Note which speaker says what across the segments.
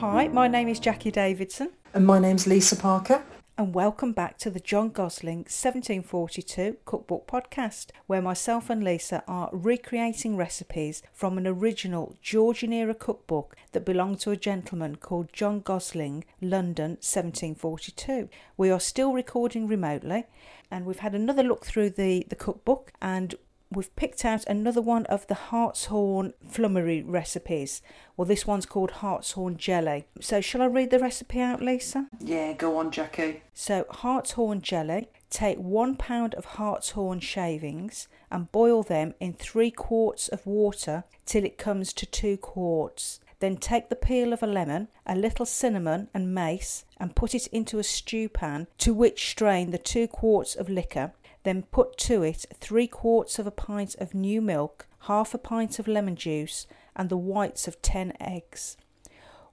Speaker 1: Hi, my name is Jacqui Davidson,
Speaker 2: And my name's Lisa Parker.
Speaker 1: and welcome back to the John Gosling 1742 Cookbook Podcast, where myself and Lisa are recreating recipes from an original Georgian era cookbook that belonged to a gentleman called John Gosling, London 1742. We are still recording remotely, and we've had another look through the, the cookbook and we've picked out another one of the hartshorn flummery recipes. Well, this one's called hartshorn jelly. So, shall I read the recipe out, Lisa?
Speaker 2: Yeah, go on, Jacqui.
Speaker 1: So, hartshorn jelly. Take one pound of hartshorn shavings and boil them in three quarts of water till it comes to two quarts. Then take the peel of a lemon, a little cinnamon and mace, and put it into a stew pan to which strain the two quarts of liquor. Then put to it three quarts of a pint of new milk, half a pint of lemon juice, and the whites of ten eggs.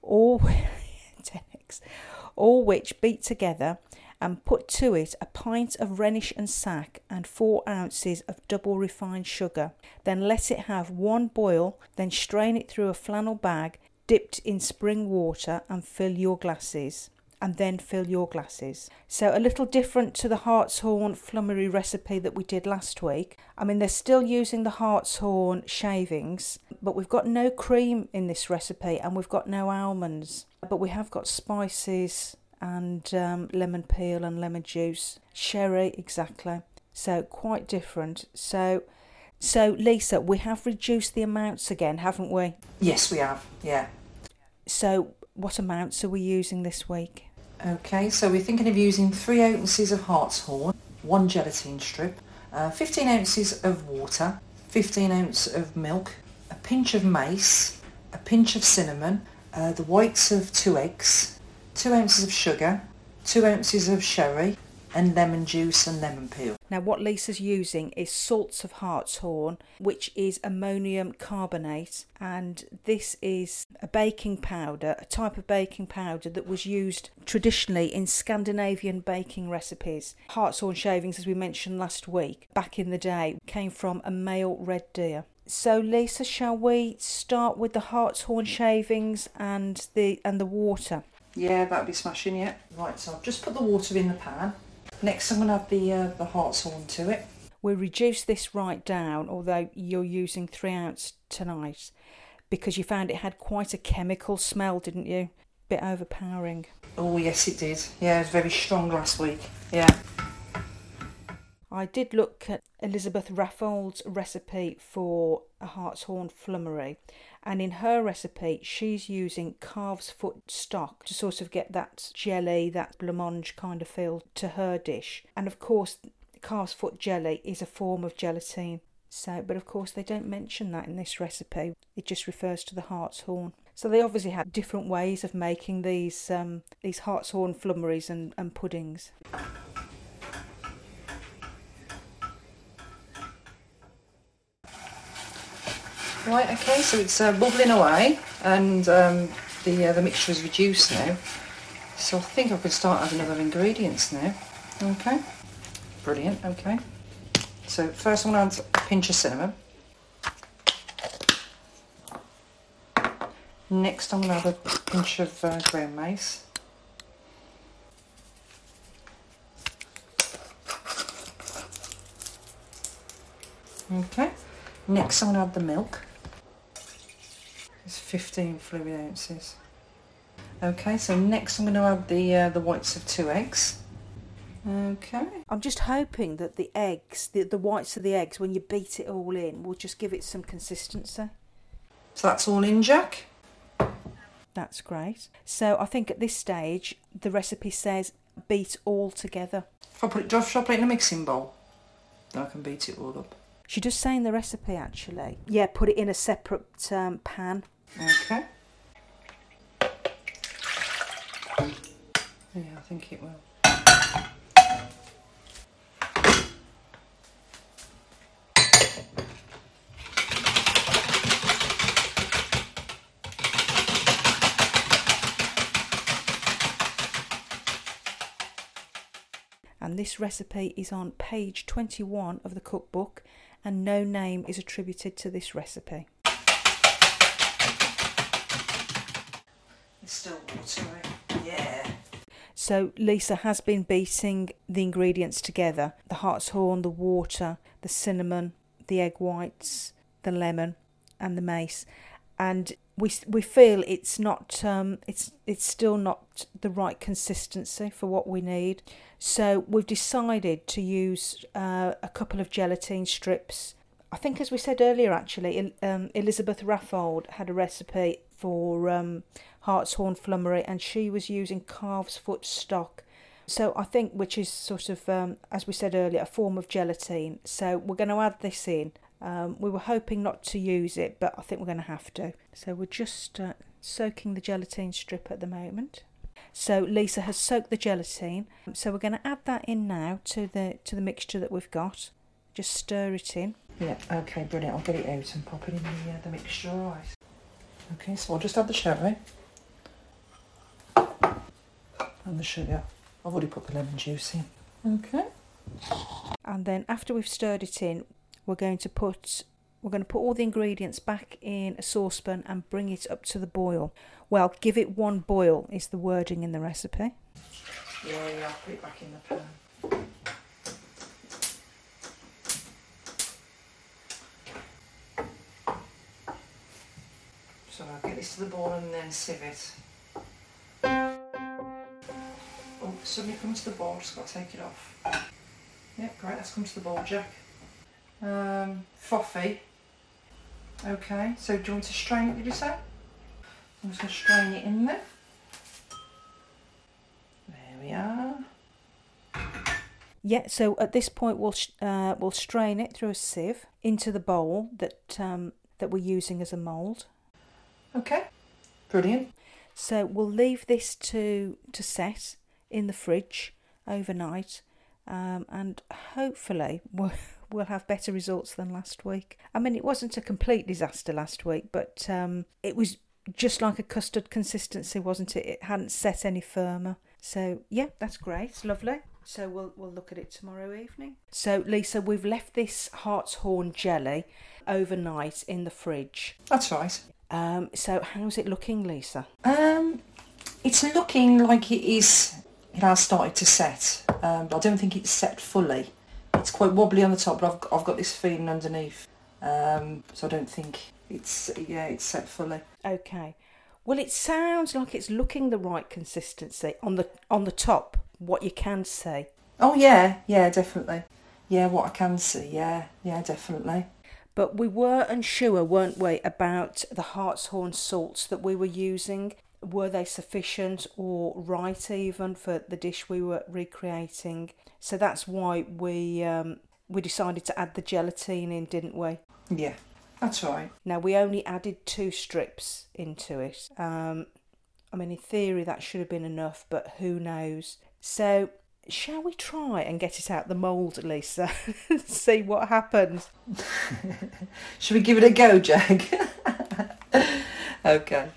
Speaker 1: All ten eggs, all which beat together, and put to it a pint of Rhenish and sack and four ounces of double refined sugar. Then let it have one boil, then strain it through a flannel bag dipped in spring water and fill your glasses. And then fill your glasses. So, a little different to the hartshorn flummery recipe that we did last week. I mean, they're still using the hartshorn shavings, but we've got no cream in this recipe and we've got no almonds. But we have got spices and um, lemon peel and lemon juice, sherry, exactly. So quite different. So, so Lisa, we have reduced the amounts again, haven't we?
Speaker 2: Yes, we have. Yeah.
Speaker 1: So, what amounts are we using this week?
Speaker 2: Okay, so we're thinking of using three ounces of hartshorn, one gelatine strip, uh, 15 ounces of water, 15 ounce of milk, a pinch of mace, a pinch of cinnamon, uh, the whites of two eggs, two ounces of sugar, two ounces of sherry, and lemon juice and lemon peel.
Speaker 1: Now, what Lisa's using is salts of hartshorn, which is ammonium carbonate, and this is a baking powder, a type of baking powder that was used traditionally in Scandinavian baking recipes. Hartshorn shavings, as we mentioned last week, back in the day, came from a male red deer. So, Lisa, shall we start with the hartshorn shavings and the and the water?
Speaker 2: Yeah, that'd be smashing, yeah. Right, so I've just put the water in the pan. Next I'm going to add the, uh, the hartshorn to it.
Speaker 1: we reduce this right down, although you're using three ounce tonight, because you found it had quite a chemical smell, didn't you? Bit overpowering.
Speaker 2: Oh, yes it did. Yeah, it was very strong last week. Yeah.
Speaker 1: I did look at Elizabeth Raffald's recipe for a hartshorn flummery, and in her recipe, she's using calf's foot stock to sort of get that jelly, that blancmange kind of feel to her dish. And of course, calf's foot jelly is a form of gelatine. So, but of course, they don't mention that in this recipe. It just refers to the hartshorn. So they obviously had different ways of making these um, these hartshorn flummeries and, and puddings.
Speaker 2: Right, okay, so it's uh, bubbling away and um, the, uh, the mixture is reduced now. So I think I can start adding other ingredients now. Okay, brilliant, okay. So first I'm going to add a pinch of cinnamon. Next I'm going to add a pinch of uh, ground mace. Okay, next I'm going to add the milk. It's 15 fluid ounces. Okay, so next I'm going to add the uh, the whites of two eggs. Okay.
Speaker 1: I'm just hoping that the eggs, the, the whites of the eggs, when you beat it all in, will just give it some consistency.
Speaker 2: So that's all in, Jack.
Speaker 1: That's great. So I think at this stage, the recipe says beat all together.
Speaker 2: If I put it, do I- I put it in a mixing bowl? Then I can beat it all up.
Speaker 1: She does say in the recipe actually. Yeah, put it in a separate um, pan.
Speaker 2: Okay. Yeah, I think it will.
Speaker 1: And this recipe is on page 21 of the cookbook, and no name is attributed to this recipe.
Speaker 2: It's still watery. Yeah.
Speaker 1: So Lisa has been beating the ingredients together the hartshorn, the water, the cinnamon, the egg whites, the lemon, and the mace. And we we feel it's not um, it's it's still not the right consistency for what we need. So we've decided to use uh, a couple of gelatine strips. I think, as we said earlier, actually, um, Elizabeth Raffald had a recipe for um, hartshorn flummery, and she was using calf's foot stock. So I think, which is sort of, um, as we said earlier, a form of gelatine. So we're going to add this in. Um, we were hoping not to use it, but I think we're going to have to. So we're just uh, soaking the gelatine strip at the moment. So Lisa has soaked the gelatine. So we're going to add that in now to the to the mixture that we've got. Just stir it in.
Speaker 2: Yeah. Okay. Brilliant. I'll get it out and pop it in the uh, the mixture. All right. Okay. So I'll just add the sherry and the sugar. I've already put the lemon juice in. Okay.
Speaker 1: And then after we've stirred it in, we're going to put we're going to put all the ingredients back in a saucepan and bring it up to the boil. Well, give it one boil is the wording in the recipe.
Speaker 2: Yeah, yeah, I'll put it back in the pan. So I'll get this to the boil and then sieve it. Oh, suddenly comes to the boil, just got to take it off. Yep, great, that's come to the boil, Jack. Um, Foffy. Okay, so do you want to strain it, did you say? I'm just going to strain it in there. There we are.
Speaker 1: Yeah, so at this point we'll uh, we'll strain it through a sieve into the bowl that um, that we're using as a mould.
Speaker 2: Okay, brilliant.
Speaker 1: So we'll leave this to to set in the fridge overnight, um, and hopefully we'll, we'll have better results than last week. I mean, it wasn't a complete disaster last week, but um, it was just like a custard consistency, wasn't it? It hadn't set any firmer. So yeah, that's great, lovely. So we'll we'll look at it tomorrow evening. So Lisa, we've left this hartshorn jelly overnight in the fridge.
Speaker 2: That's right.
Speaker 1: Um, so how's it looking, Lisa?
Speaker 2: Um, it's looking like it is. It has started to set, um, but I don't think it's set fully. It's quite wobbly on the top, but I've, I've got this feeling underneath, um, so I don't think it's yeah it's set fully.
Speaker 1: Okay. Well, it sounds like it's looking the right consistency on the on the top. What you can see.
Speaker 2: Oh yeah, yeah, definitely. Yeah, what I can see. Yeah, yeah, definitely.
Speaker 1: But we were unsure, weren't we, about the hartshorn salts that we were using. Were they sufficient or right even for the dish we were recreating? So that's why we um, we decided to add the gelatine in, didn't we?
Speaker 2: Yeah, that's right.
Speaker 1: Now we only added two strips into it. Um, I mean, in theory that should have been enough, but who knows? So shall we try and get it out the mould, Lisa? See what happens.
Speaker 2: Should we give it a go, Jack? okay.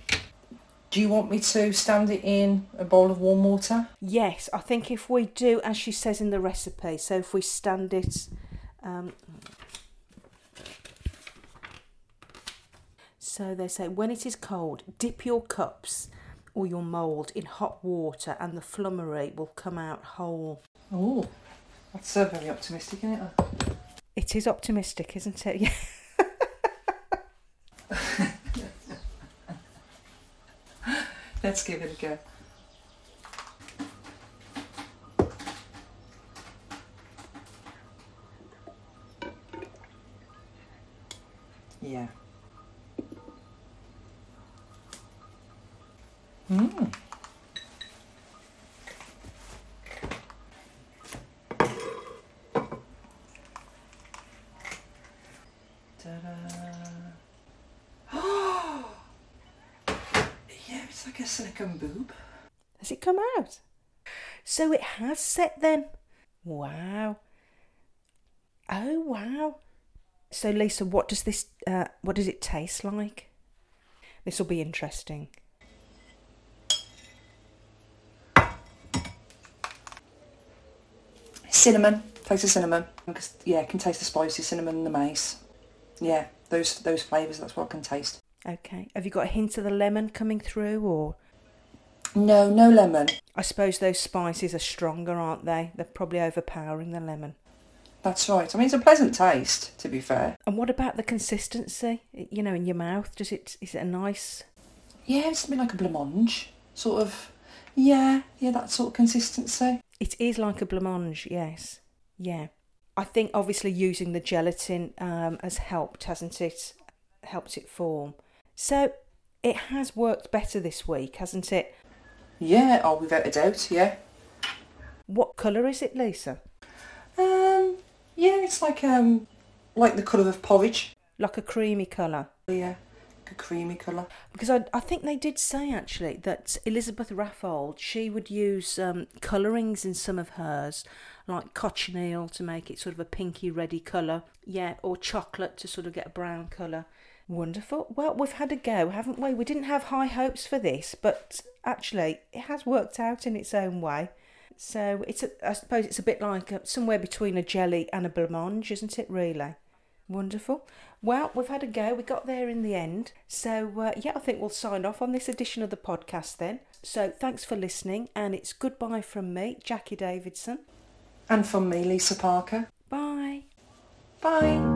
Speaker 2: Do you want me to stand it in a bowl of warm water?
Speaker 1: Yes, I think if we do, as she says in the recipe, so if we stand it. Um, so they say when it is cold, dip your cups or your mould in hot water and the flummery will come out whole.
Speaker 2: Oh, that's so very optimistic, isn't it?
Speaker 1: It is optimistic, isn't it?
Speaker 2: Let's give it a go. Yeah. Mm. Ta-da. yeah, it's like a silicone boob.
Speaker 1: Has it come out? So it has set then. Wow. Oh wow. So Lisa, what does this? Uh, what does it taste like? This will be interesting.
Speaker 2: Cinnamon, taste the cinnamon. Yeah, I can taste the spicy cinnamon and the mace. Yeah, those those flavours. That's what I can taste.
Speaker 1: Okay. Have you got a hint of the lemon coming through, or
Speaker 2: No, no lemon.
Speaker 1: I suppose those spices are stronger, aren't they? They're probably overpowering the lemon.
Speaker 2: That's right. I mean, it's a pleasant taste, to be fair.
Speaker 1: And what about the consistency? You know, in your mouth, does it is it a nice?
Speaker 2: Yeah, it's something like a blancmange, sort of. Yeah, yeah, that sort of consistency.
Speaker 1: It is like a blancmange, yes. Yeah. I think obviously using the gelatin um, has helped, hasn't it? Helped it form. So it has worked better this week, hasn't it?
Speaker 2: Yeah, oh, without a doubt, yeah.
Speaker 1: What colour is it, Lisa?
Speaker 2: Um, yeah, it's like um, like the colour of porridge.
Speaker 1: Like a creamy colour.
Speaker 2: Yeah, like a creamy colour.
Speaker 1: Because I, I think they did say actually that Elizabeth Raffald, she would use um, colourings in some of hers, like cochineal to make it sort of a pinky reddy colour. Yeah, or chocolate to sort of get a brown colour. Wonderful. Well, we've had a go, haven't we? We didn't have high hopes for this, but actually, it has worked out in its own way. So it's, a, I suppose, it's a bit like a, somewhere between a jelly and a blancmange, isn't it? Really wonderful. Well, we've had a go. We got there in the end. So uh, yeah, I think we'll sign off on this edition of the podcast then. So thanks for listening, and it's goodbye from me, Jacqui Davidson,
Speaker 2: and from me, Lisa Parker.
Speaker 1: Bye.
Speaker 2: Bye.